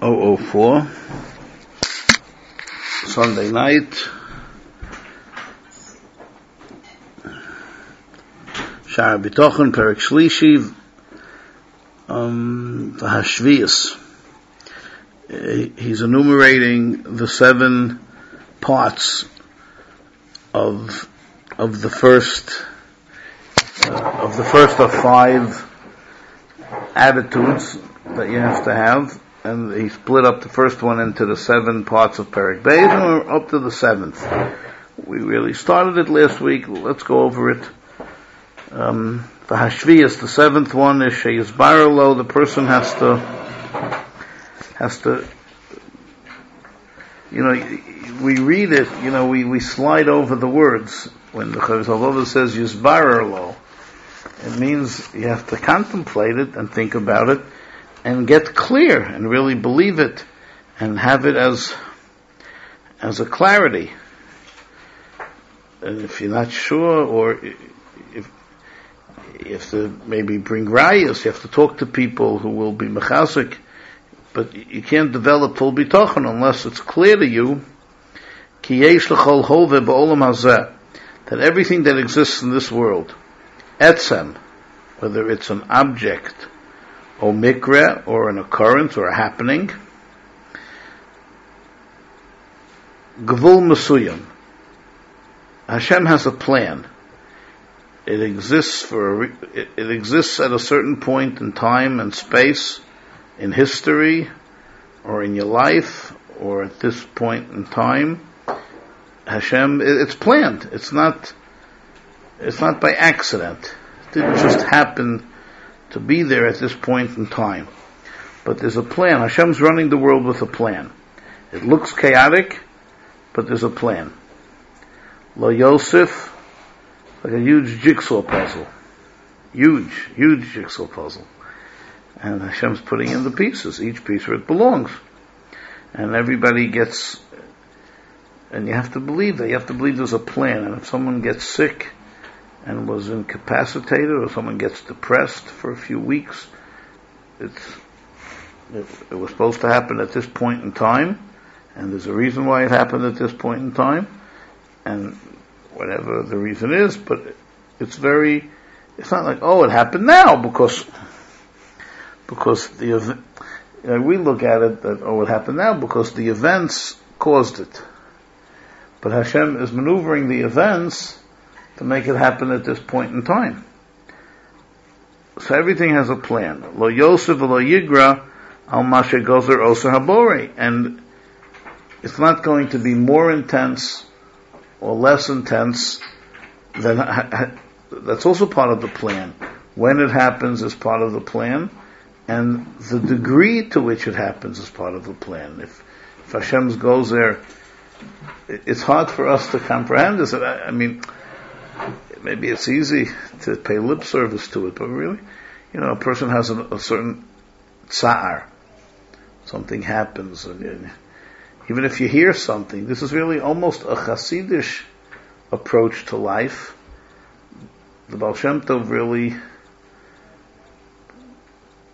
004, Sunday night. Sha'ar HaBitachon, Perek Shlishi, um, Hashvias. He's enumerating the seven parts of of the first uh, of the first of five attitudes that you have to have, and he split up the first one into the seven parts of Perek Beis, and we're up to the seventh. We really started it last week. Let's go over it. Um, the Hashvias, the seventh one is Sheyis Barolo. The person has to has to you know, we read it, you know, we, we slide over the words when the Chovos says Yisbarlo. It means you have to contemplate it and think about it and get clear and really believe it and have it as as a clarity. And if you're not sure, or if have to maybe bring rayas, you have to talk to people who will be mechasik, but you can't develop full bitachon unless it's clear to you that everything that exists in this world, etzem, whether it's an object or or an occurrence or a happening, gvul masuyam. Hashem has a plan. It exists for a, it, exists at a certain point in time and space, in history, or in your life, or at this point in time. Hashem, it, it's planned. It's not. It's not by accident. It didn't just happen to be there at this point in time. But there's a plan. Hashem's running the world with a plan. It looks chaotic, but there's a plan. Lo Yosef, like a huge jigsaw puzzle. Huge, huge jigsaw puzzle. And Hashem's putting in the pieces, each piece where it belongs. And everybody gets, and you have to believe that. You have to believe there's a plan. And if someone gets sick, and was incapacitated or someone gets depressed for a few weeks, it's, it, it was supposed to happen at this point in time, and there's a reason why it happened at this point in time, and whatever the reason is, but it's very, it's not like, oh, it happened now because, because the, you know, we look at it that, oh, it happened now because the events caused it. But Hashem is maneuvering the events to make it happen at this point in time. So everything has a plan. Lo Yosef lo Yigra al Mashe Gozer Habori. And it's not going to be more intense or less intense than, that's also part of the plan. When it happens is part of the plan, and the degree to which it happens is part of the plan. If, if Hashem goes there, it's hard for us to comprehend. I, I mean, maybe it's easy to pay lip service to it, but really, you know, a person has a, a certain tsar. Something happens, and, and, even if you hear something, this is really almost a Hasidish approach to life. The Baal Shem Tov really,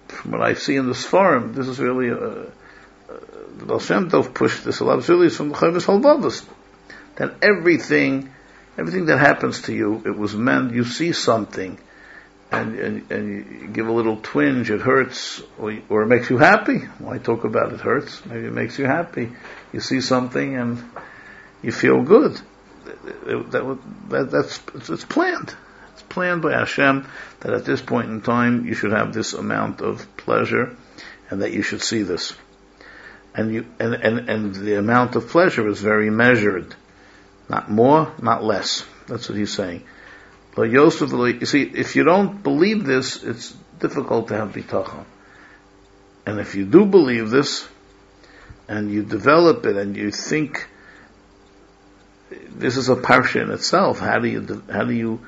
from what I see in this forum, this is really a, a the Baal Shem Tov pushed this a lot. It's really from the Chovos HaLevavos. That everything Everything that happens to you, it was meant, you see something, and, and, and you give a little twinge, it hurts, or, or it makes you happy. Why talk about it hurts? Maybe it makes you happy. You see something and you feel good. That, that, that, that's, it's, it's planned. It's planned by Hashem that at this point in time you should have this amount of pleasure and that you should see this. And you, and, and, and the amount of pleasure is very measured. Not more, not less. That's what he's saying. But Yosef, you see, if you don't believe this, it's difficult to have bitachon. And if you do believe this, and you develop it, and you think this is a parsha in itself, how do you how do you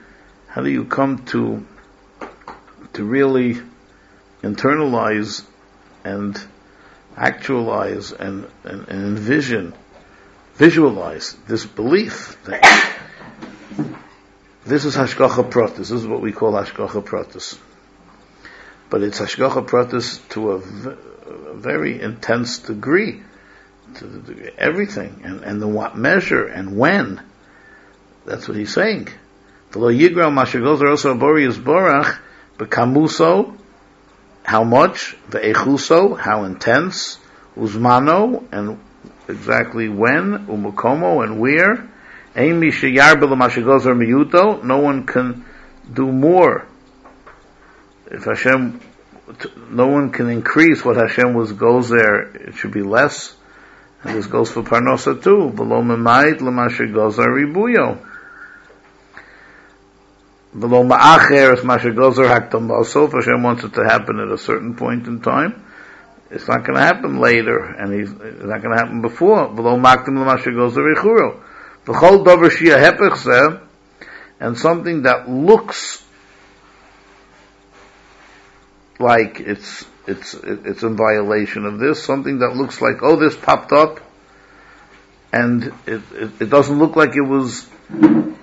how do you come to to really internalize and actualize and, and, and envision visualize this belief that this is hashgacha pratis. This is what we call hashgacha pratis. But it's hashgacha pratis to a a very intense degree, to the everything, and, and the what measure and when. That's what he's saying. V'lo yigra mashagozer also abori is borach, bekamuso, how much, ve'echuso, how intense, uzmano, and exactly when, umukomo, and where, no one can do more. If Hashem, no one can increase what Hashem was goes there, it should be less. And this goes for Parnosa too. Below Memayit Lamasha Gozer Ribuyo. Below Ma'acher is Masha Gozer Haktam also. If Hashem wants it to happen at a certain point in time, it's not going to happen later, and he's, it's not going to happen before. Below Maktam Lamasha Gozer Richuro. V'chol davar shia hepech and something that looks like it's it's it's in violation of this, something that looks like oh this popped up, and it it, it doesn't look like it was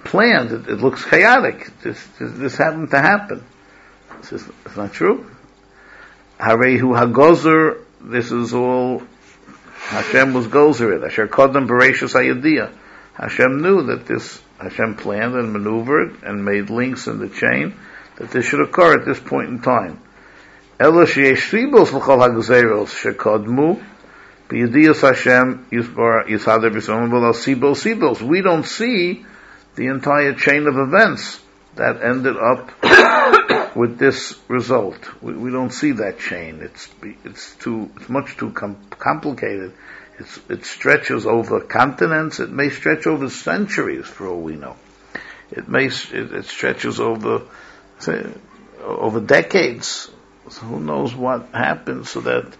planned. It, it looks chaotic. This, this, this happened to happen. This is it's not true. Harehu hagozer. This is all Hashem was gozer it. Asher kodem bereshus hayadiyah. Hashem knew that this, Hashem planned and maneuvered and made links in the chain that this should occur at this point in time. Ela sheyesh sibos l'chol shekodmu Hashem yisbar. We don't see the entire chain of events that ended up with this result. We, we, don't see that chain. It's it's too it's much too com- complicated it's, it stretches over continents. It may stretch over centuries, for all we know. It may it, it stretches over say, over decades. So who knows what happened so that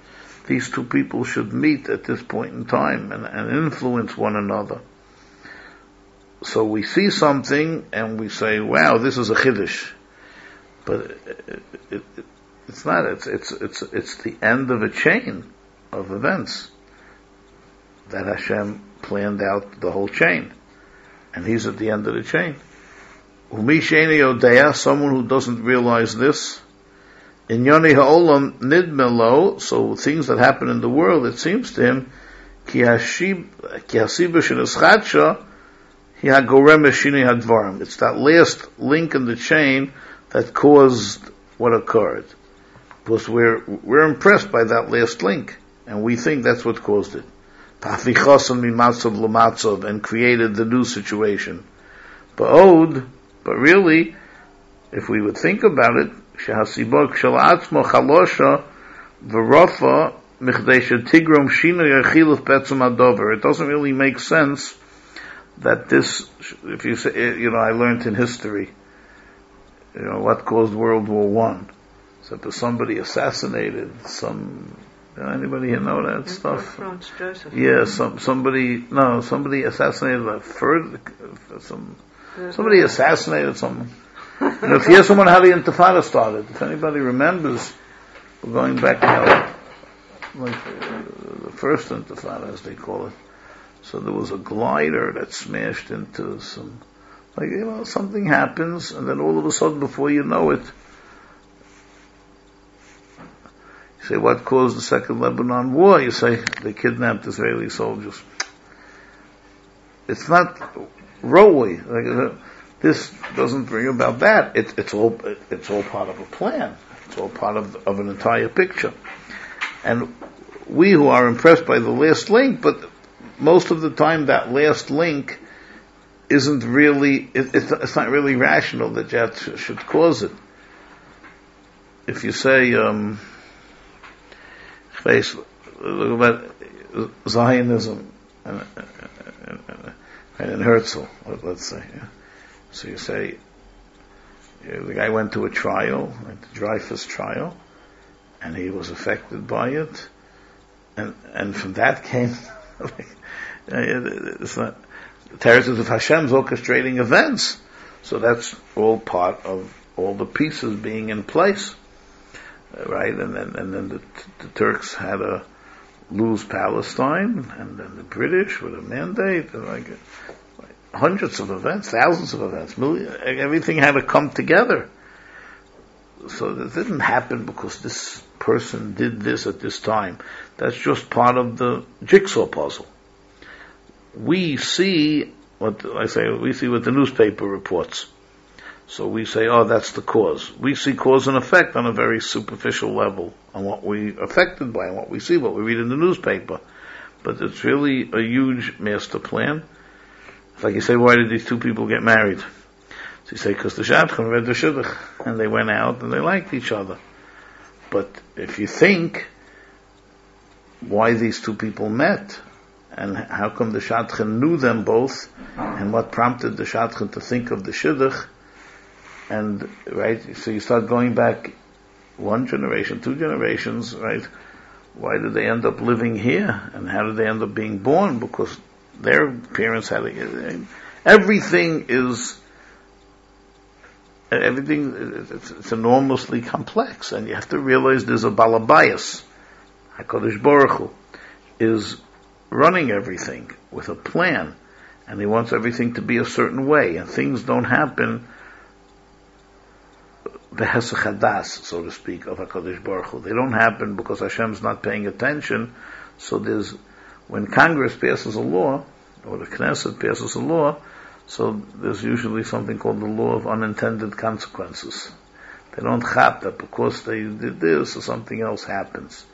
these two people should meet at this point in time and, and influence one another. So we see something and we say, "Wow, this is a chiddush," but it, it, it's not. It's it's it's it's the end of a chain of events that Hashem planned out the whole chain. And he's at the end of the chain. Umi someone who doesn't realize this, in Yoni Ha'olam Nidmelo, so things that happen in the world, it seems to him, Ki Hadvarim. It's that last link in the chain that caused what occurred. Because we're, we're impressed by that last link, and we think that's what caused it and created the new situation. But ode, but really, if we would think about it, שהסיבות כשלעצמו חלושה ורפה מכדי שתגרום שינוי אכילת בעצם הדובר. It doesn't really make sense that this, if you say, you know, I learned in history, you know, what caused World War One. So that somebody assassinated some Anybody here know that stuff? Franz Joseph. Yeah, some somebody no somebody assassinated a third some somebody assassinated someone. and if you hear someone how the Intifada started, if anybody remembers, we're going back now, like uh, the first Intifada as they call it. So there was a glider that smashed into some, like you know, something happens, and then all of a sudden, before you know it, you say, what caused the Second Lebanon War? You say, they kidnapped Israeli soldiers. It's not Rowy. Like, this doesn't bring about that. It, it's all, it, it's all part of a plan. It's all part of, of an entire picture. And we who are impressed by the last link, but most of the time that last link isn't really, it, it's, it's, not really rational that that should cause it. If you say, um, about Zionism and, and, and, Herzl, let's say. Yeah. So you say, yeah, the guy went to a trial, like the Dreyfus trial, and he was affected by it, and and from that came, like, it's not, the of Hashem's orchestrating events, so that's all part of all the pieces being in place uh, right? And then and then the, the Turks had to lose Palestine, and then the British with a mandate, and like, like hundreds of events, thousands of events, million, everything had to come together. so it didn't happen because this person did this at this time. That's just part of the jigsaw puzzle. We see what I say, we see what the newspaper reports. So we say, oh, that's the cause. We see cause and effect on a very superficial level on what we are affected by and what we see, what we read in the newspaper. But it's really a huge master plan. It's like you say, why did these two people get married? So you say, because the Shadchan read the Shidduch, and they went out and they liked each other. But if you think why these two people met, and how come the Shadchan knew them both, and what prompted the Shadchan to think of the Shidduch, and, right, so you start going back one generation, two generations, right, why did they end up living here, and how did they end up being born? Because their parents had, everything is everything, it's, it's, enormously complex, and you have to realize there's a balabayas. HaKadosh Baruch Hu is running everything with a plan, and he wants everything to be a certain way, and things don't happen behesachadas, so to speak, of HaKadosh Baruch Hu. They don't happen because Hashem's not paying attention, so there's, when Congress passes a law, or the Knesset passes a law, so there's usually something called the law of unintended consequences. They don't chap that because they did this or something else happens.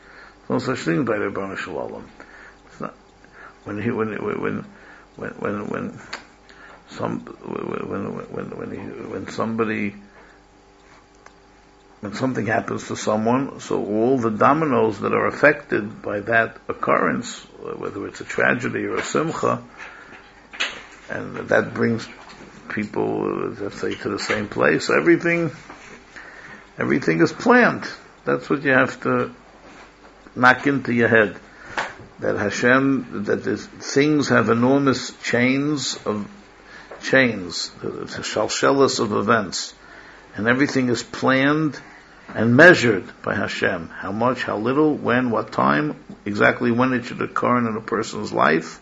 No such thing by Rebbeinu Shalom. When he, when, when, when, when, when, some, when, when, when, he, when somebody, when something happens to someone, so all the dominoes that are affected by that occurrence, whether it's a tragedy or a simcha, and that brings people, let's say, to the same place. Everything, everything is planned. That's what you have to knock into your head. That Hashem, that things have enormous chains of chains, the shalshelis of events, and everything is planned and measured by Hashem. How much, how little, when, what time, exactly when it should occur in a person's life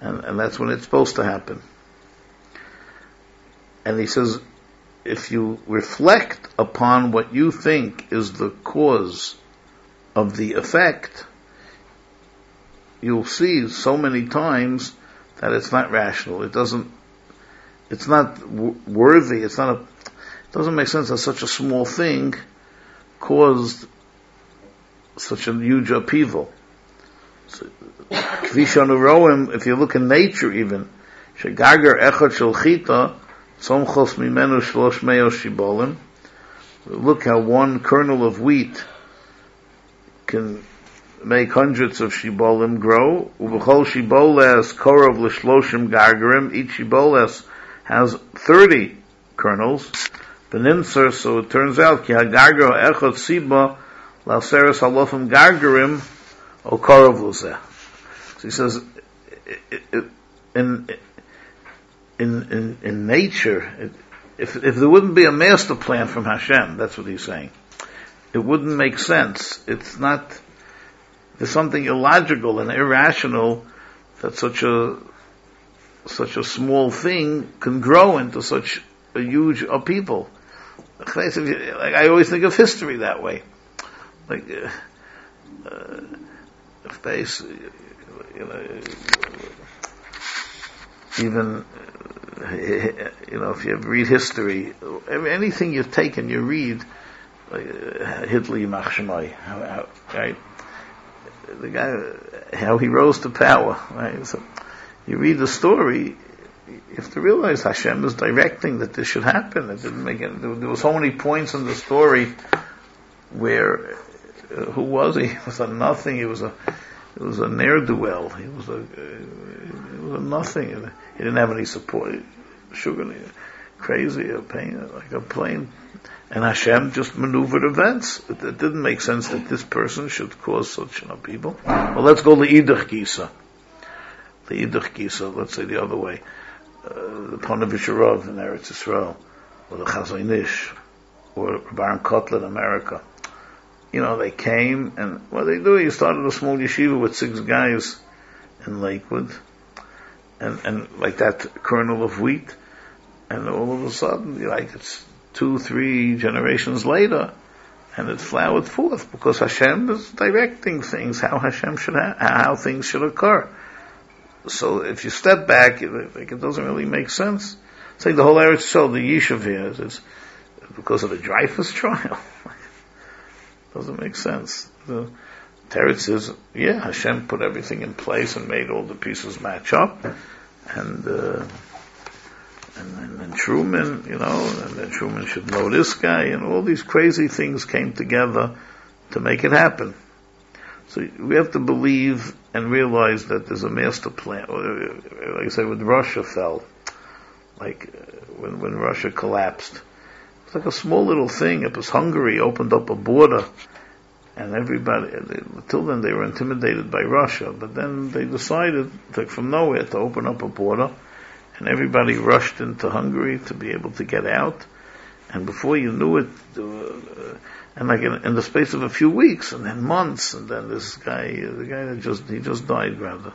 and, and that's when it's supposed to happen. And he says, if you reflect upon what you think is the cause of the effect, you'll see so many times that it's not rational. It doesn't, it's not w- worthy. It's not a, it doesn't make sense that such a small thing caused such a huge upheaval. If you look in nature even, Chita, Tzomchos Mimenu Shibolim, look how one kernel of wheat can make hundreds of shibolim grow. Ubechol shiboles korov l'shloshim gargarim. Each shiboles has 30 kernels. Beninser, so it turns out, ki hagargar echot siba l'alseres halofim gargarim o korov. So he says, in, in, in, in nature, if, if there wouldn't be a master plan from Hashem, that's what he's saying, it wouldn't make sense. It's not, there's something illogical and irrational that such a, such a small thing can grow into such a huge upheaval. Like I always think of history that way. Like, uh, uh, if they, you know, even, you know, if you read history, anything you take and you read, uh, Hitler Machshemai, right? The guy, how he rose to power, right? So you read the story, you have to realize Hashem is directing that this should happen. It didn't make it, there, were so many points in the story where, uh, who was he? He was a nothing. He was a, it was a ne'er do well. He was a, it was a nothing. He didn't have any support. Sugar, crazy, a pain, like a plane. And Hashem just maneuvered events. It, it, didn't make sense that this person should cause such an upheaval. Well, let's go to Idach Gisa. The Idach Gisa, let's say the other way. Uh, the Ponevezher in Eretz Israel, or the Chazon Ish, or Baron Kotler in America you know, they came and what they do, you started a small yeshiva with six guys in Lakewood, and and like that kernel of wheat, and all of a sudden, like it's two, three generations later, and it flowered forth because Hashem is directing things, how Hashem should ha- how things should occur. So if you step back, like it doesn't really make sense. It's like the whole Eretz Yisrael, the Yishuv here, is because of the Dreyfus trial. doesn't make sense. The Teretz says, yeah, Hashem put everything in place and made all the pieces match up, and uh, and, and then Truman, you know, and then Truman should know this guy, and all these crazy things came together to make it happen. So we have to believe and realize that there's a master plan. Like I said, when Russia fell, like uh, when when Russia collapsed, it's like a small little thing. It was Hungary opened up a border, and everybody, until then they were intimidated by Russia, but then they decided, like from nowhere, to open up a border and everybody rushed into Hungary to be able to get out. And before you knew it, uh, and like in, in, the space of a few weeks, and then months, and then this guy, uh, the guy that just he just died, rather,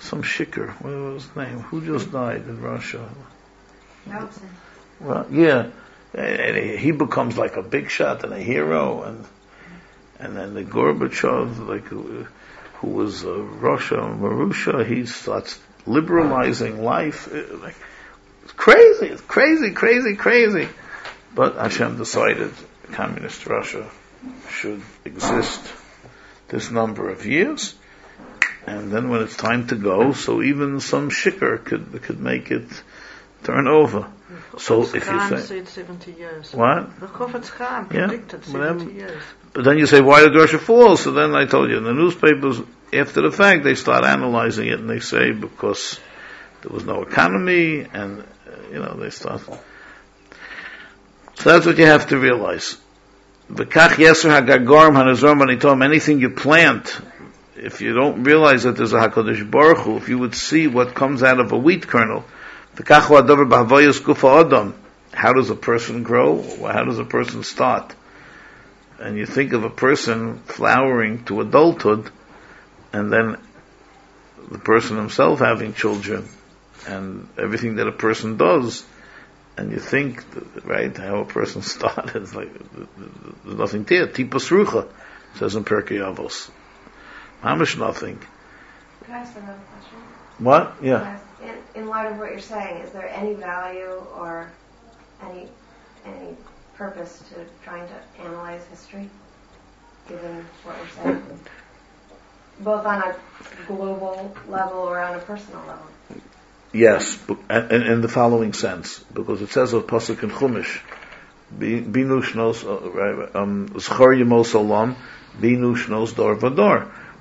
some shikker. What was his name? Who just died in Russia? Well, yeah, and he becomes like a big shot and a hero, and and then the Gorbachev, like who, who was uh, Russia, Marusha, he starts liberalizing life. Uh, like, it's crazy, it's crazy, crazy, crazy. But Hashem decided communist Russia should exist this number of years, and then when it's time to go, so even some shikker could could make it turn over. So if you say, 70 years. What? The Chofetz Chaim Yeah, predicted whatever. 70 years. But then you say, why did Russia fall? So then I told you, in the newspapers, after the fact, they start analyzing it and they say because there was no economy and, uh, you know, they start. So that's what you have to realize. V'kach yeser hagagorim hanazor manitom, anything you plant, if you don't realize that there's a HaKadosh Baruch Hu, if you would see what comes out of a wheat kernel, v'kach hu adover b'havoyos gufa odom, how does a person grow? How does a person start? And you think of a person flowering to adulthood, and then the person himself having children, and everything that a person does, and you think, right, how a person started, it's like, there's nothing there. Tipos rucha, says in Pirkei Avos. Hamish nothing. Can I ask another question? What? Yeah. In, in light of what you're saying, is there any value or any any purpose to trying to analyze history, given what we're saying, both on a global level or on a personal level? Yes, in, the following sense, because it says of Pasuk in Chumash, uh, um.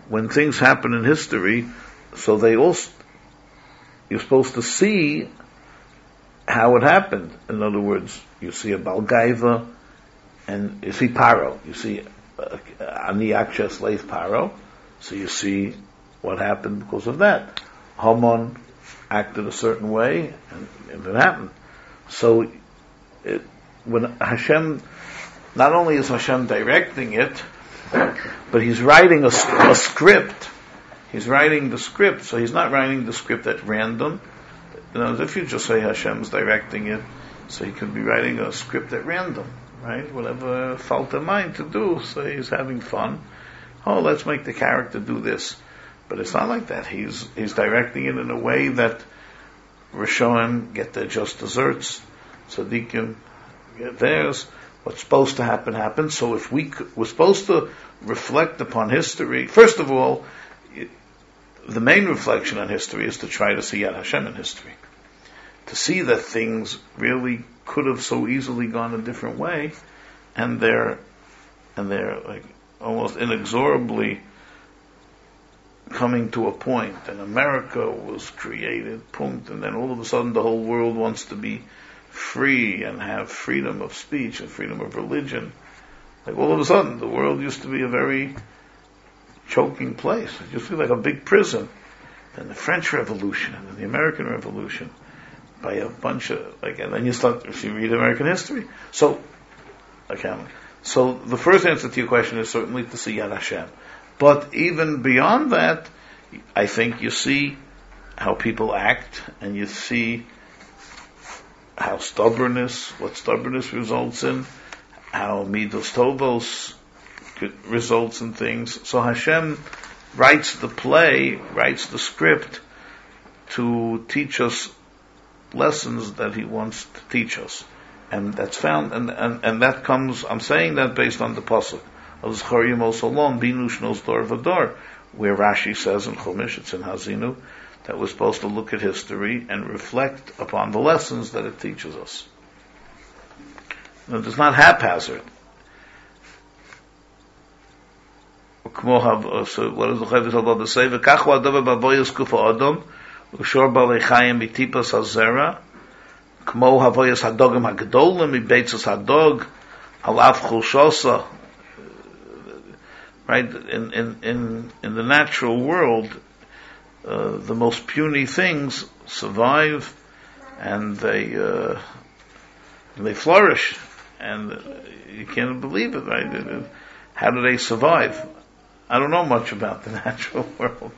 When things happen in history, so they also, you're supposed to see how it happened. In other words, you see a Balgaiva, and you see Paro. You see uh, Ani Aksha slave Paro. So you see what happened because of that. Haman acted a certain way, and, and it happened. So it, when Hashem, not only is Hashem directing it, but He's writing a, a script. He's writing the script, so He's not writing the script at random. You know, if you just say Hashem's directing it, so He could be writing a script at random, right? Whatever felt in mind to do, so He's having fun. Oh, let's make the character do this. But it's not like that. He's he's directing it in a way that Rishonim get their just desserts, tzaddikim get theirs. What's supposed to happen happens. So if we we're supposed to reflect upon history, first of all, the main reflection on history is to try to see Yad Hashem in history, to see that things really could have so easily gone a different way, and they're and they're like almost inexorably coming to a point, and America was created, punct, and then all of a sudden the whole world wants to be free and have freedom of speech and freedom of religion. Like all of a sudden, the world used to be a very choking place. It used to be like a big prison. Then the French Revolution and the American Revolution by a bunch of like, and then you start if you read American history. So, okay, um, so the first answer to your question is certainly to see Yad Hashem. But even beyond that, I think you see how people act and you see how stubbornness, what stubbornness results in, how midos tovos results in things. So Hashem writes the play, writes the script to teach us lessons that He wants to teach us. And that's found, and, and, and that comes, I'm saying that based on the Pasuk of Zechariah Mosalon, Binush Nos Dor where Rashi says in Chumash, it's in Haazinu, that we're supposed to look at history and reflect upon the lessons that it teaches us. It's not haphazard. Uh, so what does the כמו הבויס הדוגם הגדולים מביצס הדוג, על אף חולשוסה. Right? In, in, in, in the natural world, uh, the most puny things survive and they uh, they flourish, and you can't believe it, right? How do they survive? I don't know much about the natural world,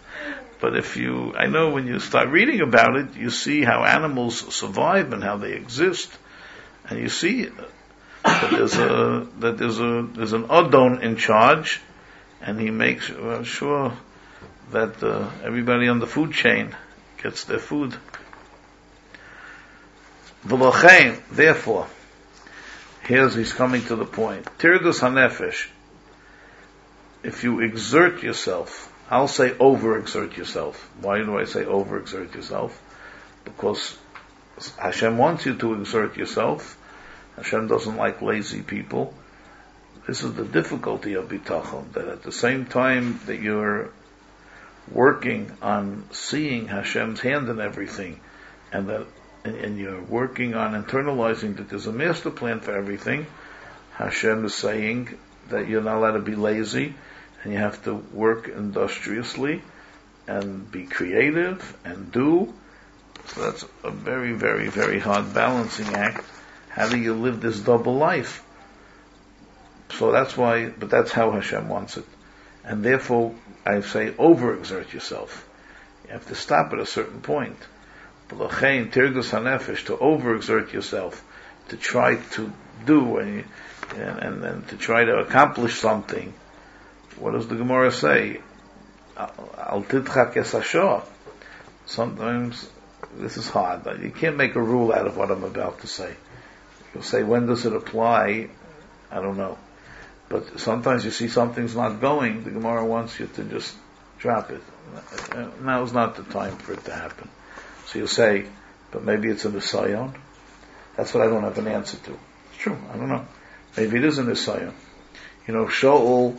but if you, I know when you start reading about it, you see how animals survive and how they exist, and you see that there's a that there's a there's an Adon in charge, and he makes well, sure that uh, everybody on the food chain gets their food. Therefore, here's he's coming to the point. Tirdus hanefesh. If you exert yourself, I'll say overexert yourself. Why do I say overexert yourself? Because Hashem wants you to exert yourself. Hashem doesn't like lazy people. This is the difficulty of bitachon, that at the same time that you're working on seeing Hashem's hand in everything, and that and you're working on internalizing that there's a master plan for everything, Hashem is saying that you're not allowed to be lazy, and you have to work industriously, and be creative, and do. So that's a very, very, very hard balancing act. How do you live this double life? So that's why, but that's how Hashem wants it. And therefore, I say overexert yourself. You have to stop at a certain point. to overexert yourself, to try to do and, and, and, to try to accomplish something. What does the Gemara say? Al Sometimes this is hard. You can't make a rule out of what I'm about to say. You'll say, when does it apply? I don't know. But sometimes you see something's not going, the Gemara wants you to just drop it. Now is not the time for it to happen. So you'll say, but maybe it's a Nisayon. That's what I don't have an answer to. It's true, I don't know. Maybe it is a Nisayon. You know, Shaul,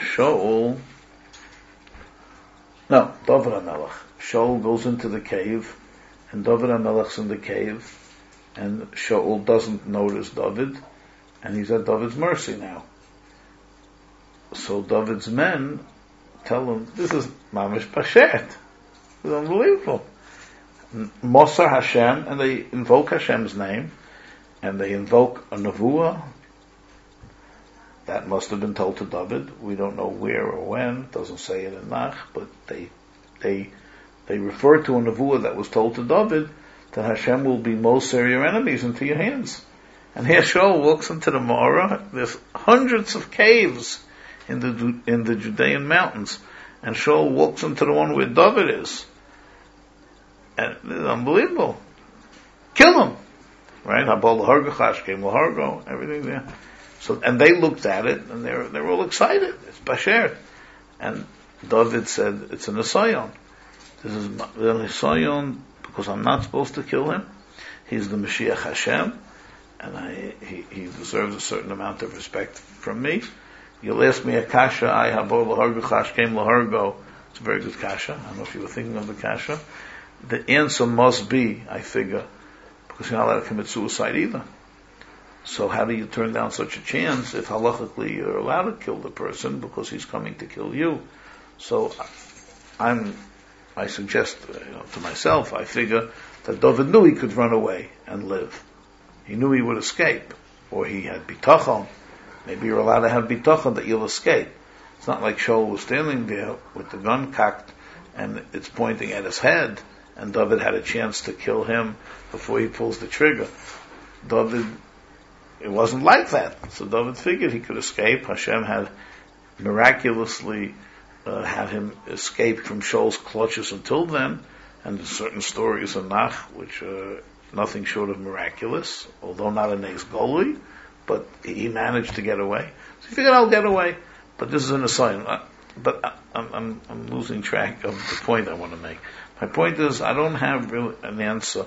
Shaul, no, David HaMelech. Shaul goes into the cave, and David HaMelech's in the cave, and Shaul doesn't notice David, and he's at David's mercy now. So David's men tell him, this is mamish pashet. It's unbelievable. Mosar Hashem, and they invoke Hashem's name, and they invoke a nevuah. That must have been told to David. We don't know where or when. It doesn't say it in Nach, but they, they, they refer to a nevuah that was told to David that Hashem will be Moser your enemies into your hands. And here Shaul walks into the Mara. There's hundreds of caves in the in the Judean mountains, and Shaul walks into the one where David is. And it's unbelievable. Kill him, right? Habal Hargachash came Lahargo, everything there. So, and they looked at it, and they're they're all excited. It's Basher, and David said it's an Nisayon. This is an Nisayon because I'm not supposed to kill him. He's the Mashiach Hashem and I, he, he deserves a certain amount of respect from me. You'll ask me a kasha, I habo lahargo came lahargo. It's a very good kasha. I don't know if you were thinking of the kasha. The answer must be, I figure, because you're not allowed to commit suicide either. So how do you turn down such a chance if halachically you're allowed to kill the person because he's coming to kill you? So I'm, I suggest uh, you know, to myself, I figure that David knew he could run away and live. He knew he would escape, or he had bitachon. Maybe you're allowed to have bitachon that you'll escape. It's not like Shaul was standing there with the gun cocked and it's pointing at his head, and David had a chance to kill him before he pulls the trigger. David, it wasn't like that. So David figured he could escape. Hashem had miraculously uh, had him escape from Shaul's clutches until then, and certain stories in Nach which are nothing short of miraculous, although not a Nes Goli, but he managed to get away. So he figured I'll get away. But this is an aside. Uh, but I, I'm, I'm losing track of the point I want to make. My point is, I don't have really an answer.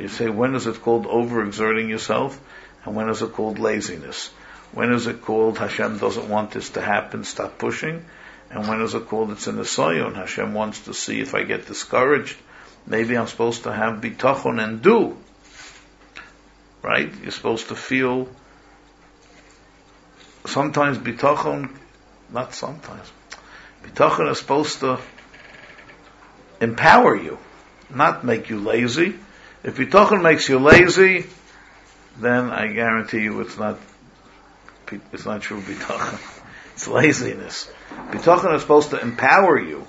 You say, when is it called overexerting yourself? And when is it called laziness? When is it called Hashem doesn't want this to happen, stop pushing? And when is it called it's in the soyon? Hashem wants to see if I get discouraged. Maybe I'm supposed to have bitachon and do. Right? You're supposed to feel sometimes bitachon, not sometimes. Bitachon is supposed to empower you, not make you lazy. If bitachon makes you lazy, then I guarantee you it's not it's not true bitachon. It's laziness. Bitachon is supposed to empower you.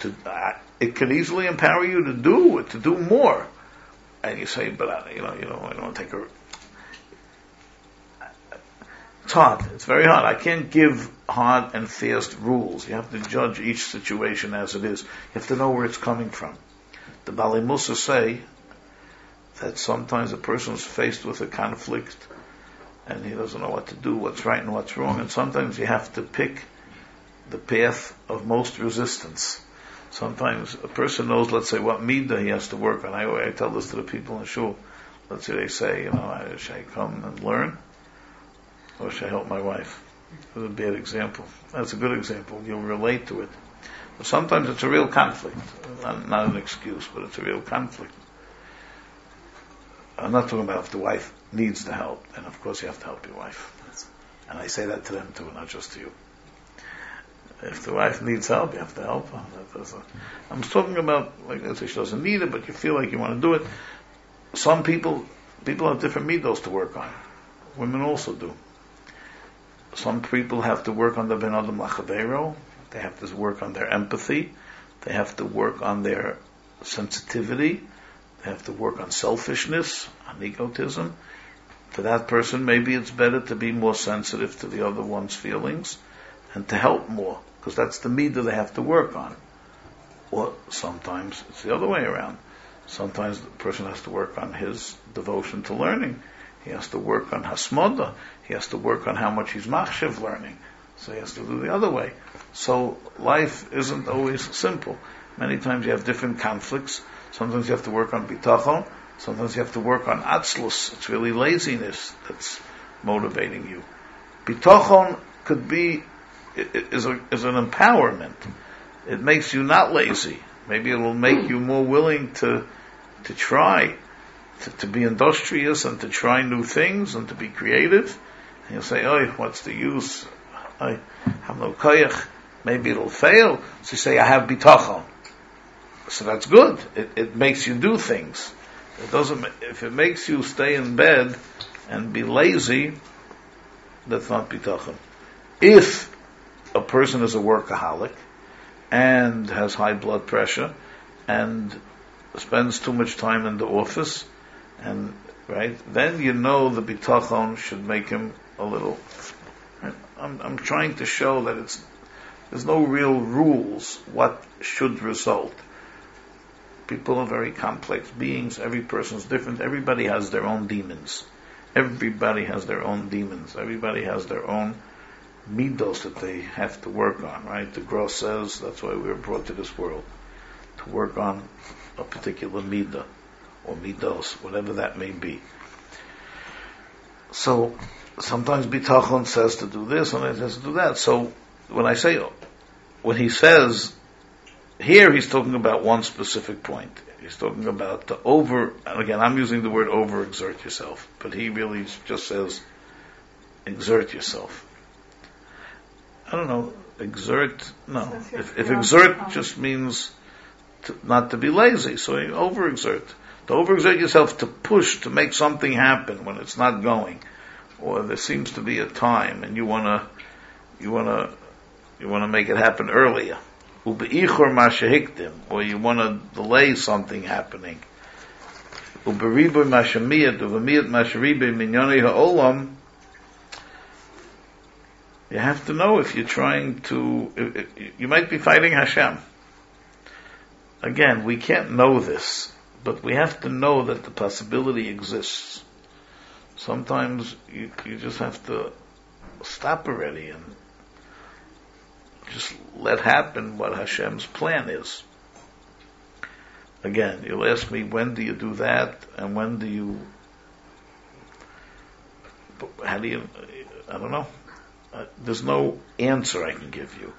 To uh, it can easily empower you to do to do more. And you say, but I, you know, you know, I don't want to take a. It's hard. It's very hard. I can't give hard and fast rules. You have to judge each situation as it is. You have to know where it's coming from. The Baalei Mussar say that sometimes a person is faced with a conflict and he doesn't know what to do, what's right and what's wrong. And sometimes you have to pick the path of most resistance. Sometimes a person knows, let's say, what midah he has to work on. I, I tell this to the people in shul. Let's say they say, you know, uh, should I come and learn, or should I help my wife? That's a bad example. That's a good example. You'll relate to it. But sometimes it's a real conflict, not, not an excuse, but it's a real conflict. I'm not talking about if the wife needs the help, then of course you have to help your wife. And I say that to them too, not just to you. If the wife needs help, you have to help her. I'm talking about, like I say, she doesn't need it, but you feel like you want to do it. Some people, people have different midos to work on. Women also do. Some people have to work on the ben adam. They have to work on their empathy. They have to work on their sensitivity. Have to work on selfishness, on egotism. For that person, maybe it's better to be more sensitive to the other one's feelings and to help more, because that's the midah they have to work on. Or sometimes it's the other way around. Sometimes the person has to work on his devotion to learning. He has to work on hasmoda. He has to work on how much he's machshav learning. So he has to do the other way. So life isn't always simple. Many times you have different conflicts. Sometimes you have to work on bitachon. Sometimes you have to work on atzlus. It's really laziness that's motivating you. Bitachon could be is, a, is an empowerment. It makes you not lazy. Maybe it will make you more willing to to try, to, to be industrious and to try new things and to be creative. And you'll say, "Oh, what's the use? I have no koyach. Maybe it'll fail." So you say, "I have bitachon." So that's good. It, it makes you do things. It doesn't. If it makes you stay in bed and be lazy, that's not bitachon. If a person is a workaholic and has high blood pressure and spends too much time in the office, and right, then you know the bitachon should make him a little. I'm, I'm trying to show that it's there's no real rules what should result. People are very complex beings. Every person is different. Everybody has their own demons. Everybody has their own demons. Everybody has their own midos that they have to work on, right? The Gra says that's why we were brought to this world. To work on a particular midah or midos, whatever that may be. So sometimes bitachon says to do this, and it says to do that. So when I say, when he says here he's talking about one specific point. He's talking about the over, and again, I'm using the word overexert yourself, but he really just says exert yourself. I don't know, exert, no. If, if exert um, just means to, not to be lazy, so you overexert. To overexert yourself to push, to make something happen when it's not going. Or there seems to be a time and you wanna, you wanna, you wanna make it happen earlier Ubeichor mashahiktim, or you want to delay something happening. Uberiboy mashamiyat, uvamiyat mashariboy minyonei ha'olam, you have to know if you're trying to, you might be fighting Hashem. Again, we can't know this, but we have to know that the possibility exists. Sometimes you, you just have to stop already and just let happen what Hashem's plan is. Again, you'll ask me, when do you do that, and when do you, how do you, I don't know. Uh, there's no answer I can give you.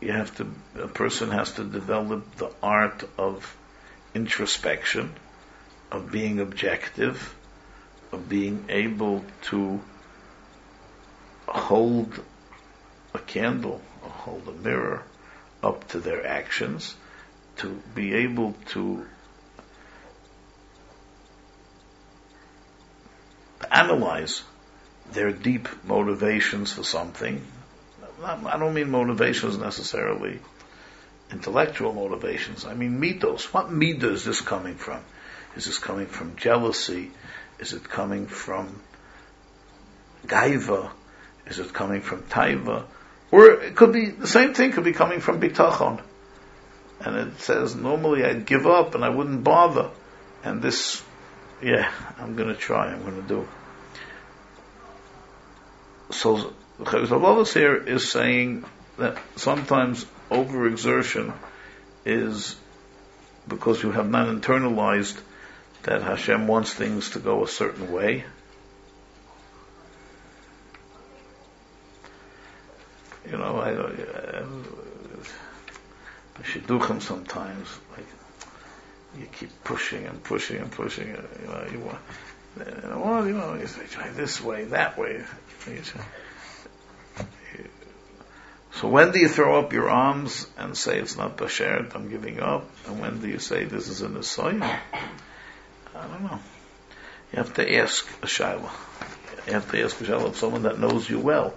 You have to, a person has to develop the art of introspection, of being objective, of being able to hold a candle or hold a mirror up to their actions, to be able to analyze their deep motivations for something. I don't mean motivations necessarily intellectual motivations. I mean midos. What midah is this coming from? Is this coming from jealousy? Is it coming from gaiva? Is it coming from taiva? Or it could be, the same thing could be coming from bitachon. And it says, normally I'd give up and I wouldn't bother. And this, yeah, I'm gonna try, I'm gonna do. So, Chovos here is saying that sometimes overexertion is because you have not internalized that Hashem wants things to go a certain way. You know, I, uh, I, I shidduchim sometimes, like, you keep pushing and pushing and pushing, uh, you know, you want, know, well, you know, you say, try this way, that way. So when do you throw up your arms and say it's not Bashert, I'm giving up? And when do you say this is an Asayim? I don't know. You have to ask a Shaila. You have to ask a Shaila of someone that knows you well.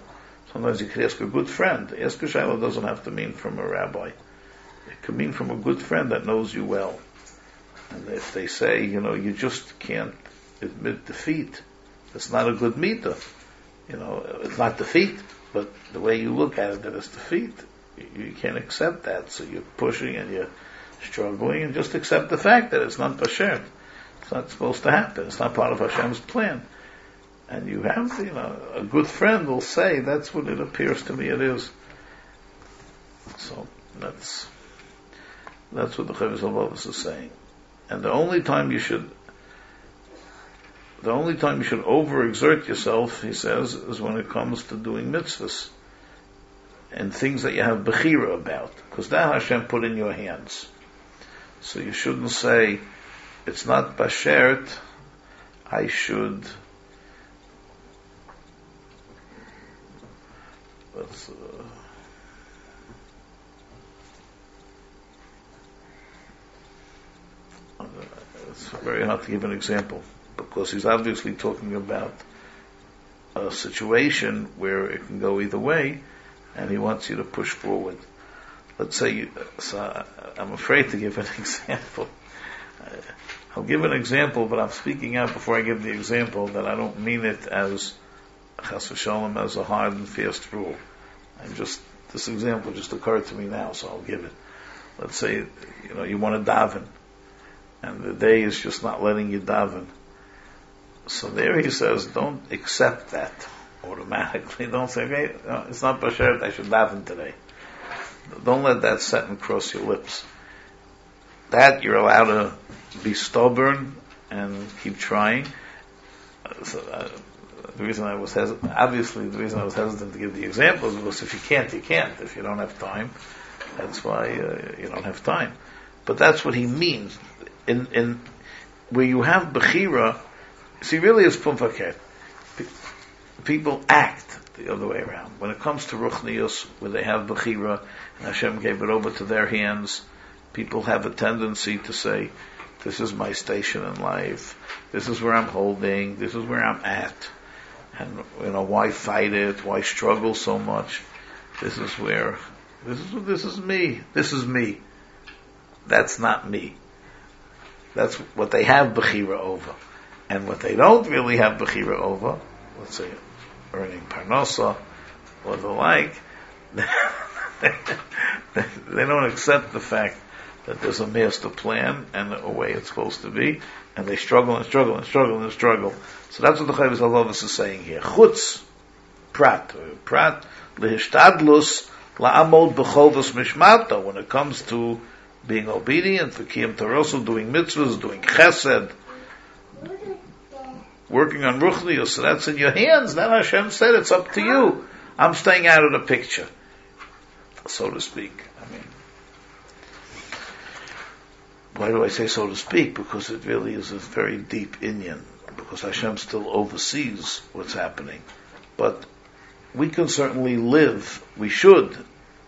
Sometimes you could ask a good friend. Ask a Shaila doesn't have to mean from a rabbi. It could mean from a good friend that knows you well. And if they say, you know, you just can't admit defeat, it's not a good meter. You know, it's not defeat, but the way you look at it, that it's defeat, you, can't accept that. So you're pushing and you're struggling, and just accept the fact that it's not Bashert. It's not supposed to happen. It's not part of Hashem's plan. And you have, you know, a good friend will say, that's what it appears to me it is. So that's, that's what the Chovos is saying. And the only time you should the only time you should overexert yourself, he says, is when it comes to doing mitzvahs and things that you have bechira about, because that Hashem put in your hands. So you shouldn't say, it's not bashert, I should uh, it's very hard to give an example because he's obviously talking about a situation where it can go either way, and he wants you to push forward. Let's say, you, so I'm afraid to give an example. I'll give an example, but I'm speaking out before I give the example that I don't mean it as chas as a hard and fast rule. I'm just this example just occurred to me now, so I'll give it. Let's say you know you want to daven, and the day is just not letting you daven. So there he says, don't accept that automatically. Don't say, okay, it's not Bashert, I should daven today. Don't let that sentence cross your lips. That you're allowed to be stubborn and keep trying. So, uh, the reason I was hesitant, obviously the reason I was hesitant to give the examples was if you can't, you can't. If you don't have time, that's why uh, you don't have time. But that's what he means. In, in, where you have Bechira, See, really it's pumfaket. People act the other way around. When it comes to Ruchnius, where they have Bechira, and Hashem gave it over to their hands, people have a tendency to say, this is my station in life, this is where I'm holding, this is where I'm at, and, you know, why fight it, why struggle so much? This is where This is this is me. This is me. That's not me. That's what they have bechira over, and what they don't really have bechira over. Let's say earning parnasa or the like. they don't accept the fact that there's a master plan and a way it's supposed to be, and they struggle and struggle and struggle and struggle. So that's what the Chovos HaLevavos is saying here. Chutz, prat, uh, prat, lehishtadlus, la'amod b'chovos mishmata, when it comes to being obedient, the kiyam tarosu, doing mitzvahs, doing chesed, working on ruchnius, so that's in your hands. Then Hashem said, it's up to you. I'm staying out of the picture, so to speak. I mean, why do I say so to speak? Because it really is a very deep Inyan, because Hashem still oversees what's happening. But we can certainly live, we should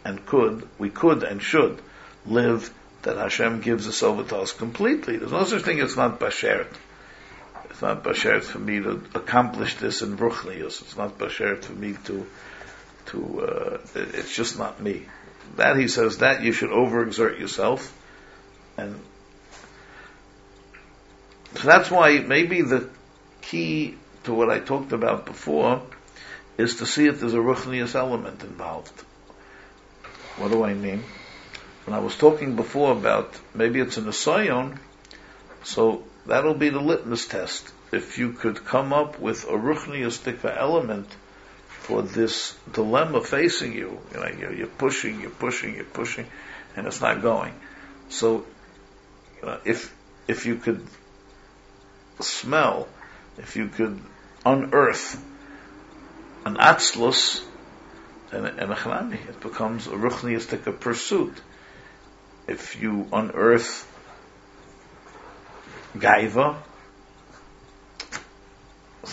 and could, we could and should live that Hashem gives us over to us completely. There's no such thing as not Bashert. It's not Bashert for me to accomplish this in Ruchnius. It's not Bashert for me to, to, uh, it's just not me. That he says that you should overexert yourself and so that's why maybe the key to what I talked about before is to see if there's a ruchnius element involved. What do I mean? When I was talking before about maybe it's an asayon, so that'll be the litmus test. If you could come up with a ruchnius element for this dilemma facing you, you know, you're, you're, pushing, you're pushing, you're pushing, and it's not going. So, you know, if if you could smell, if you could unearth an atzlus and, a chalami, it becomes a ruchniistic pursuit. If you unearth gaiva,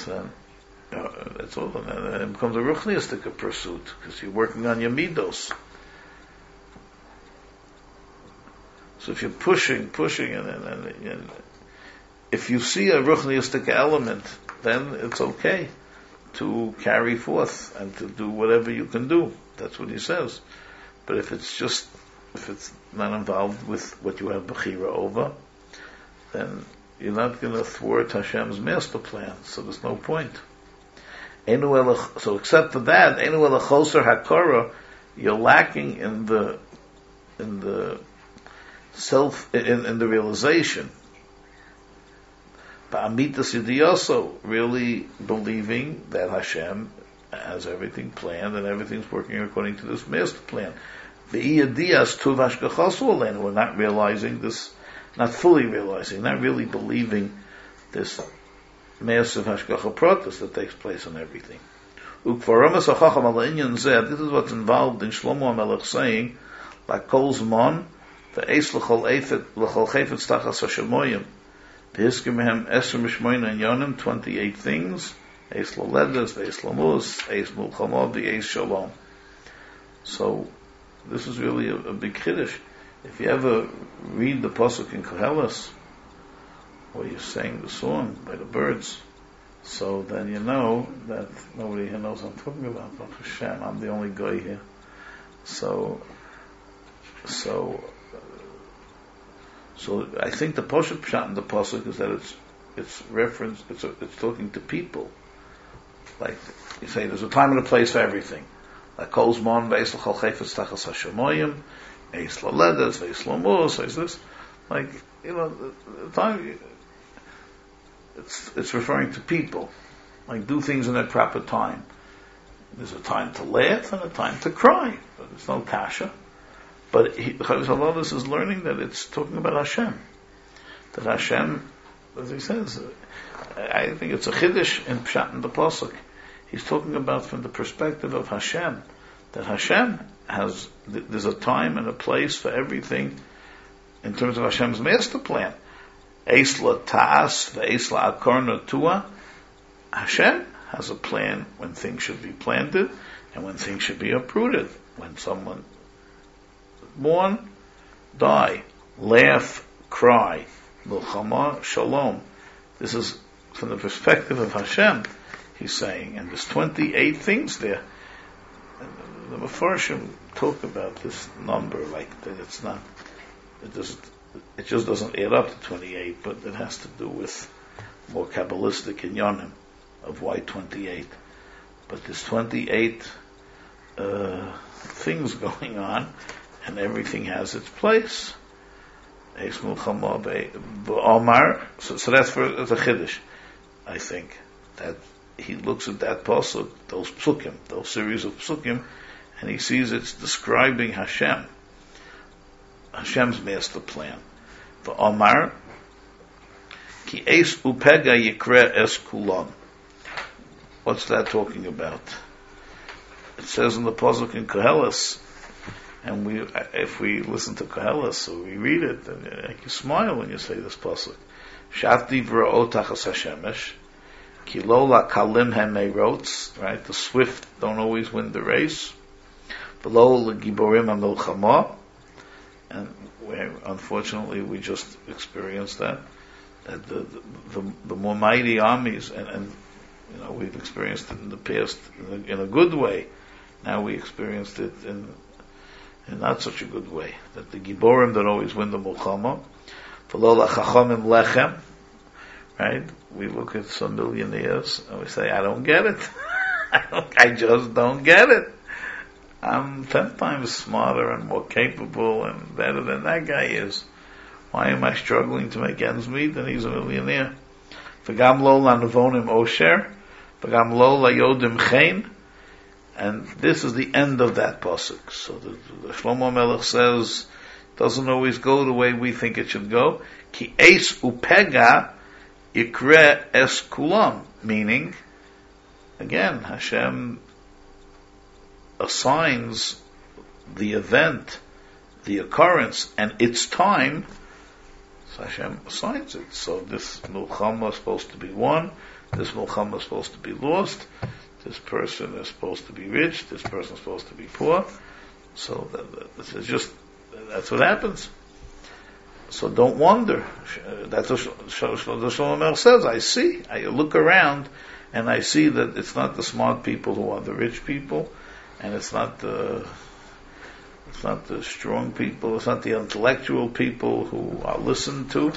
uh, that's all, and it becomes a ruchniistic pursuit because you're working on your midos. So if you're pushing, pushing, and, and, and, and if you see a ruchniistic element, then it's okay to carry forth and to do whatever you can do. That's what he says. But if it's just, if it's not involved with what you have bechira over, then you're not going to thwart Hashem's master plan. So there's no point. So except for that, hakara, you're lacking in the in the self in, in the realization Ba'amitas Yidiyoso, really believing that Hashem has everything planned and everything's working according to this master plan. We're not realizing this, not fully realizing, not really believing this massive hashgacha pratis that takes place on everything. This is what's involved in Shlomo HaMelech saying, like kol zman, the l'chol chayfet stachas hashemoyim, Piskim Esr Mishmoina and Yonim, 28 things. Eis Loledas, Eis Lamus, Eis Mulchamov, the Eis Shalom. So, this is really a, a big chiddush. If you ever read the Pasuk in Koheles, where you sang the song by the Byrds, so then you know that nobody here knows what I'm talking about. Baruch Hashem, I'm the only guy here. So, so, so I think the Poshet Pshat in the Pasuk is that it's, it's reference, it's, a, it's talking to people. Like, you say there's a time and a place for everything. Like Kol's Mon, Ve'es L'chal Chayfetz Tachas HaShemoyim, Eis L'ledes, Ve'es L'mos, Eis this. Like, you know, the, time, it's, it's referring to people. Like, do things in their proper time. There's a time to laugh and a time to cry. There's no kasha. But Chovos is learning that it's talking about Hashem. That Hashem, as he says, I think it's a chiddush in Pshat in the Pasuk. He's talking about from the perspective of Hashem. That Hashem has, there's a time and a place for everything in terms of Hashem's master plan. Eisla ta'as, ve'esla akarna tua. Hashem has a plan when things should be planted and when things should be uprooted. When someone born, die, laugh, cry, milchama, shalom. This is from the perspective of Hashem, he's saying, and there's 28 things there. The Mepharshim talk about this number like that. It's not. It just it just doesn't add up to 28, but it has to do with more kabbalistic inyanim of why 28. But there's 28 uh, things going on, and everything has its place. So, so that's for the chiddush, I think that he looks at that pasuk, those psukim, those series of psukim, and he sees it's describing Hashem, Hashem's master plan. The Omar, ki es upega yikre es. What's that talking about? It says in the pasuk in Koheles, and we, if we listen to Koheles or we read it, then you smile when you say this pasuk. Shafti v'ra'ot achas Hashemesh, Kilola kalim hemerots, right? The swift don't always win the race. Below giborim amilchama, and unfortunately we just experienced that. That the the, the, the more mighty armies, and, and you know we've experienced it in the past in a, in a good way. Now we experienced it in in not such a good way. That the giborim don't always win the mulchama. Below chachamim lechem right? We look at some millionaires and we say, I don't get it. I, don't, I just don't get it. I'm ten times smarter and more capable and better than that guy is. Why am I struggling to make ends meet? And he's a millionaire. V'gam lo lanavonim osher, v'gam lo layodim chen, and this is the end of that pasuk. So the, the Shlomo Melech says, doesn't always go the way we think it should go. Ki eis upega Ikre es kulam, meaning, again, Hashem assigns the event, the occurrence, and its time, so Hashem assigns it. So this Mulchama is supposed to be won, this Mulchama is supposed to be lost, this person is supposed to be rich, this person is supposed to be poor. So this is just, that's what happens. So don't wonder. That's what Shlomo says. I see. I look around and I see that it's not the smart people who are the rich people, and it's not the it's not the strong people, it's not the intellectual people who are listened to.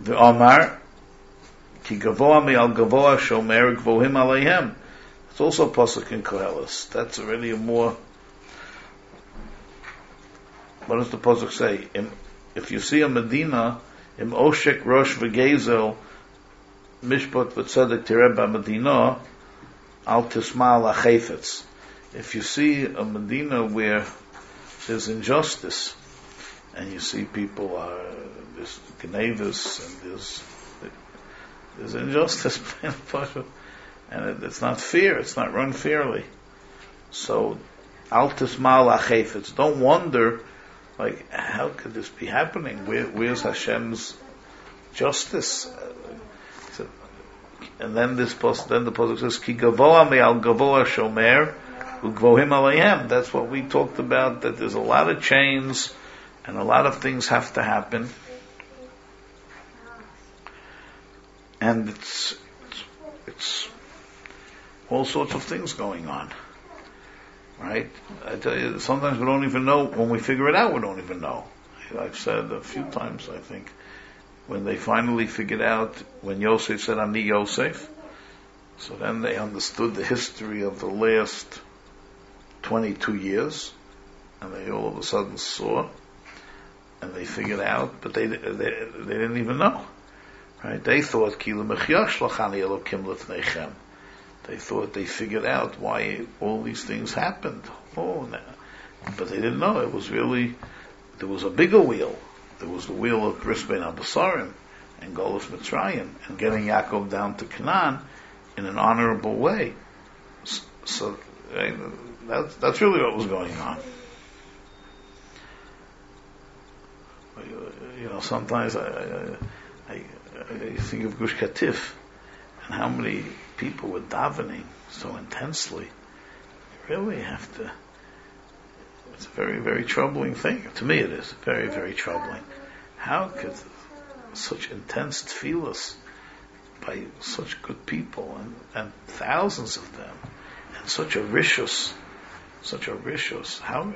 The Omar, ki gavoa mi al gavoa shomer gvohim aleihem. It's also pasuk in Koheles. That's already a more what does the pasuk say? if you see a Medina, im Oshek Rosh V'Gezel, Mishpat V'Tzedek Tireh Medina, Al Tismal Achefetz. If you see a Medina where there's injustice, and you see people are, there's Gnevis, and there's, there's injustice, and it, it's not fair, it's not run fairly. So, Al Tismal Achefetz. Don't wonder like, how could this be happening? Where, where's Hashem's justice? And then this post, then the post says, "Ki me al gavoa shomer ugvohim alayhem." That's what we talked about. That there's a lot of chains, and a lot of things have to happen, and it's it's, it's all sorts of things going on. Right? I tell you, sometimes we don't even know, when we figure it out, we don't even know. I've said a few times, I think, when they finally figured out, when Yosef said, Ani Yosef, so then they understood the history of the last 22 years, and they all of a sudden saw, and they figured out, but they, they, they didn't even know. Right? They thought, Kila Mechyash Lachani Elokim Lefnechem. They thought they figured out why all these things happened. Oh, but they didn't know it was really there was a bigger wheel. There was the wheel of Bris Ben Abasarim and Golus Mitzrayim and getting Yaakov down to Canaan in an honorable way. So that's that's really what was going on. You know, sometimes I, I, I think of Gush Katif and how many people were davening so intensely. You really have to. It's a very, very troubling thing. To me, it is very, very troubling. How could such intense tefillas by such good people and, and thousands of them, and such a rishus such a rishos. How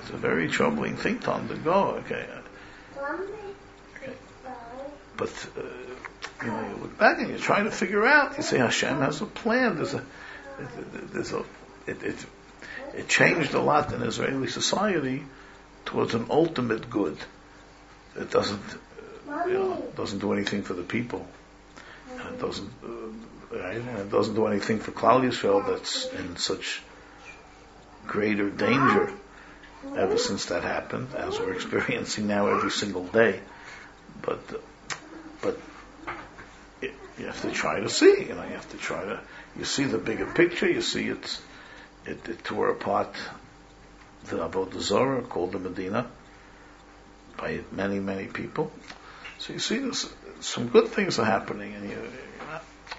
it's a very troubling thing to undergo. Okay. But uh, you know, you look back and you're trying to figure out. You say Hashem has a plan. There's a there's a it, it, it changed a lot in Israeli society towards an ultimate good. It doesn't you know, doesn't do anything for the people. And it doesn't uh, right? and it doesn't do anything for Klal Yisrael that's in such greater danger ever since that happened, as we're experiencing now every single day. But but it, you have to try to see. You know, you have to try to. You see the bigger picture. You see it's it, it tore apart the Avodah Zorah called the Medina by many many people. So you see, this, some good things are happening, and you.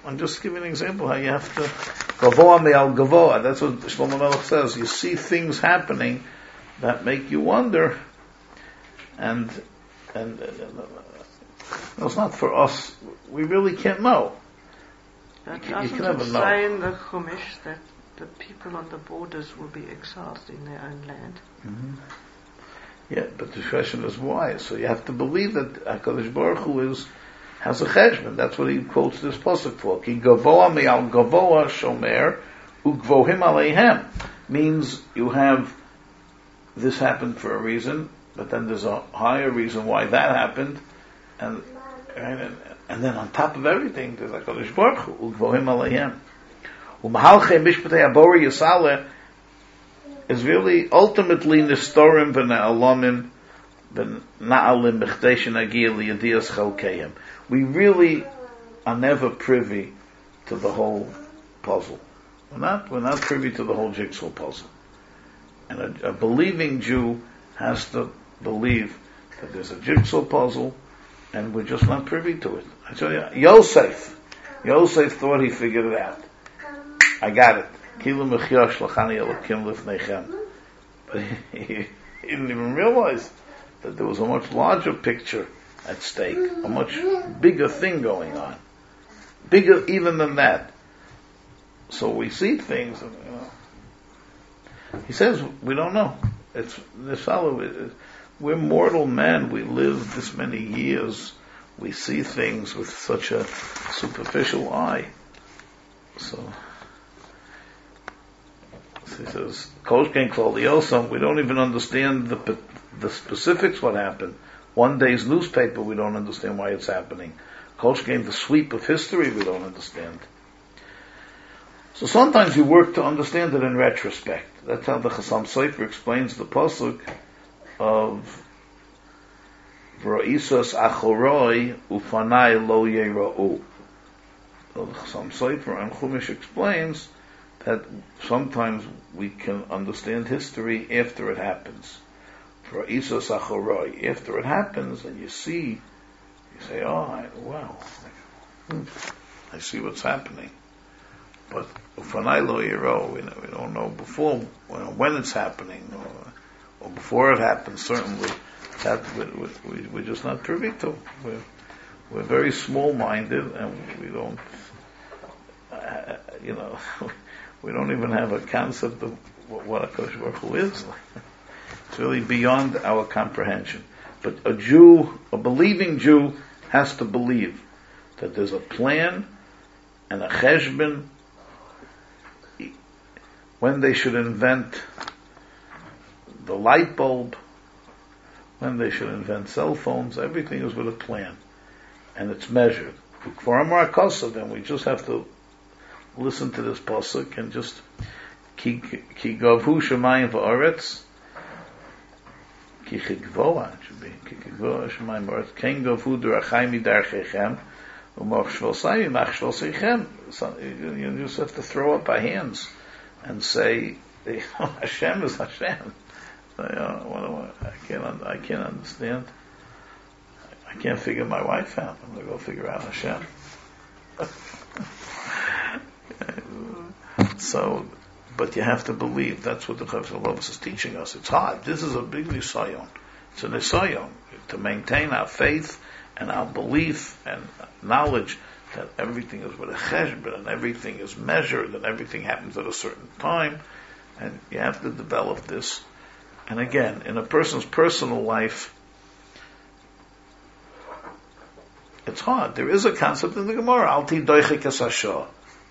I'm just giving an example how you have to gavoa me'al gavoa. That's what Shlomo Melech says. You see things happening that make you wonder, and and, and it's not for us. We really can't know. That You- you doesn't can it say in the Chumash that the people on the borders will be exiled in their own land. Mm-hmm. Yeah, but the question is why. So you have to believe that Hakadosh Baruch Hu is has a cheshbon. That's what he quotes this pasuk for. Ki gavoa me'al gavoa shomer ugvohim aleihem means you have this happened for a reason, but then there's a higher reason why that happened, and and, and then on top of everything there's Hakadosh Baruch Hu ugvohim aleihem. Umahalche mishpatei abori yisale is really ultimately nistorim v'na'alamim v'na'alim b'chdei shenagiyah liyadiyas chalkeim. We really are never privy to the whole puzzle. We're not, we're not privy to the whole jigsaw puzzle. And a, a believing Jew has to believe that there's a jigsaw puzzle and we're just not privy to it. I tell you, Yosef, Yosef thought he figured it out. I got it. But he, he didn't even realize that there was a much larger picture at stake, a much bigger thing going on. Bigger even than that. So we see things, you know. He says, we don't know. It's, this fellow, we're mortal men, we live this many years, we see things with such a superficial eye. So, he says, the Yosam, we don't even understand the, the specifics what happened. One day's newspaper, we don't understand why it's happening. Game the sweep of history, we don't understand. So sometimes you work to understand it in retrospect. That's how the Chassam Sofer explains the pasuk of V'ra'isas achoroi ufanai lo yera'u. So the Chassam Sofer and Chumash explains that sometimes we can understand history after it happens. V'ra'isas achoroi. After it happens and you see, you say, oh, I, I see what's happening. But ufanai lo yero, we, don't know before when, when it's happening, or, or before it happens. Certainly, that we, we, we're just not privy to. We're, we're very small-minded, and we don't, uh, you know, we don't even have a concept of what, a Kosh Baruch Hu is. It's really beyond our comprehension. But a Jew, a believing Jew, has to believe that there's a plan and a cheshbon when they should invent the light bulb, when they should invent cell phones, everything is with a plan. And it's measured. For Amar Kosa, then we just have to listen to this pasuk and just ki gavhu shemayim va'aretz ki chigvoa should be. Ki chigvoa shemayim va'aretz ken gavhu derachai midarchechem umach shvosai mach shvosichem So you you just have to throw up our hands and say Hashem is Hashem. Oh, do I, can't I can't understand. I can't figure my wife out. I'm gonna go figure out Hashem. so, but you have to believe. That's what the Chovos is teaching us. It's hard. This is a big nisayon. It's a nisayon to maintain our faith and our belief and knowledge that everything is with a cheshbon and everything is measured and everything happens at a certain time. And you have to develop this. And again, in a person's personal life, it's hard. There is a concept in the Gemara, alti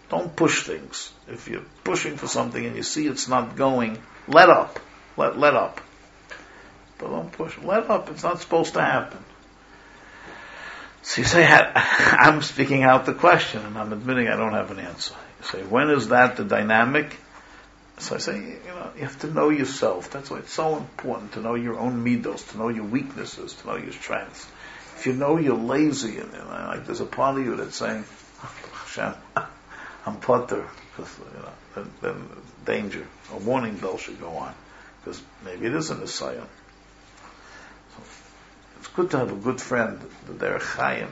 Don't push things. If you're pushing for something and you see it's not going, let up. Let, let up. But don't push. Let up. It's not supposed to happen. So you say, I'm speaking out the question and I'm admitting I don't have an answer. You say, when is that the dynamic? So I say, you know, you have to know yourself. That's why it's so important to know your own midos, to know your weaknesses, to know your strengths. If you know you're lazy and, and like there's a part of you that's saying, ah, Hashem, I'm putter, because you know, then, then danger, a warning bell should go on, because maybe it is an Messiah. It's good to have a good friend, the Derech Chaim,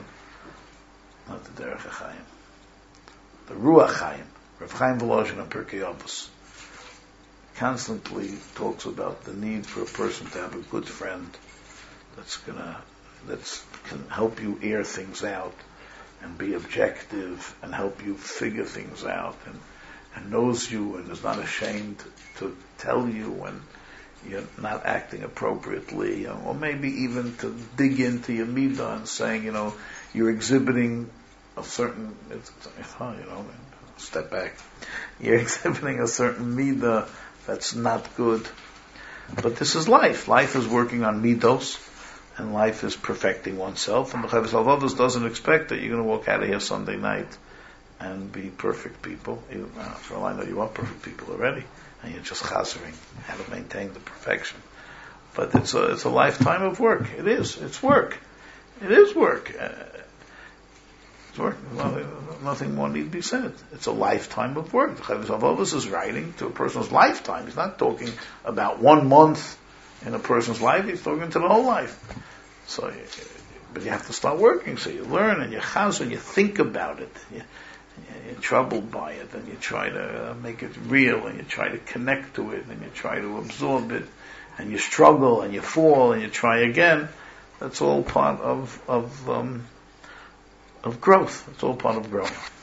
not the Derech Chaim, the Ruach Chaim, Rav Chaim Volozhin and Pirkei Avos, constantly talks about the need for a person to have a good friend that's gonna, that's can help you air things out and be objective and help you figure things out and, and knows you and is not ashamed to tell you when you're not acting appropriately, or maybe even to dig into your midah and saying, you know, you're exhibiting a certain, you know, step back. You're exhibiting a certain midah that's not good. But this is life. Life is working on midos, and life is perfecting oneself. And the Chovos HaLevavos doesn't expect that you're going to walk out of here Sunday night and be perfect people. Uh, for all I know, you are perfect people already and you're just chasering how to maintain the perfection. But it's a, it's a lifetime of work. It is. It's work. It is work. Uh, work. Nothing more need be said. It's a lifetime of work. The Chovos is writing to a person's lifetime. He's not talking about one month in a person's life. He's talking to the whole life. So, but you have to start working. So you learn and you chaz and you think about it. You, you're troubled by it and you try to uh, make it real and you try to connect to it and you try to absorb it and you struggle and you fall and you try again. That's all part of of um, of growth. It's all part of growth.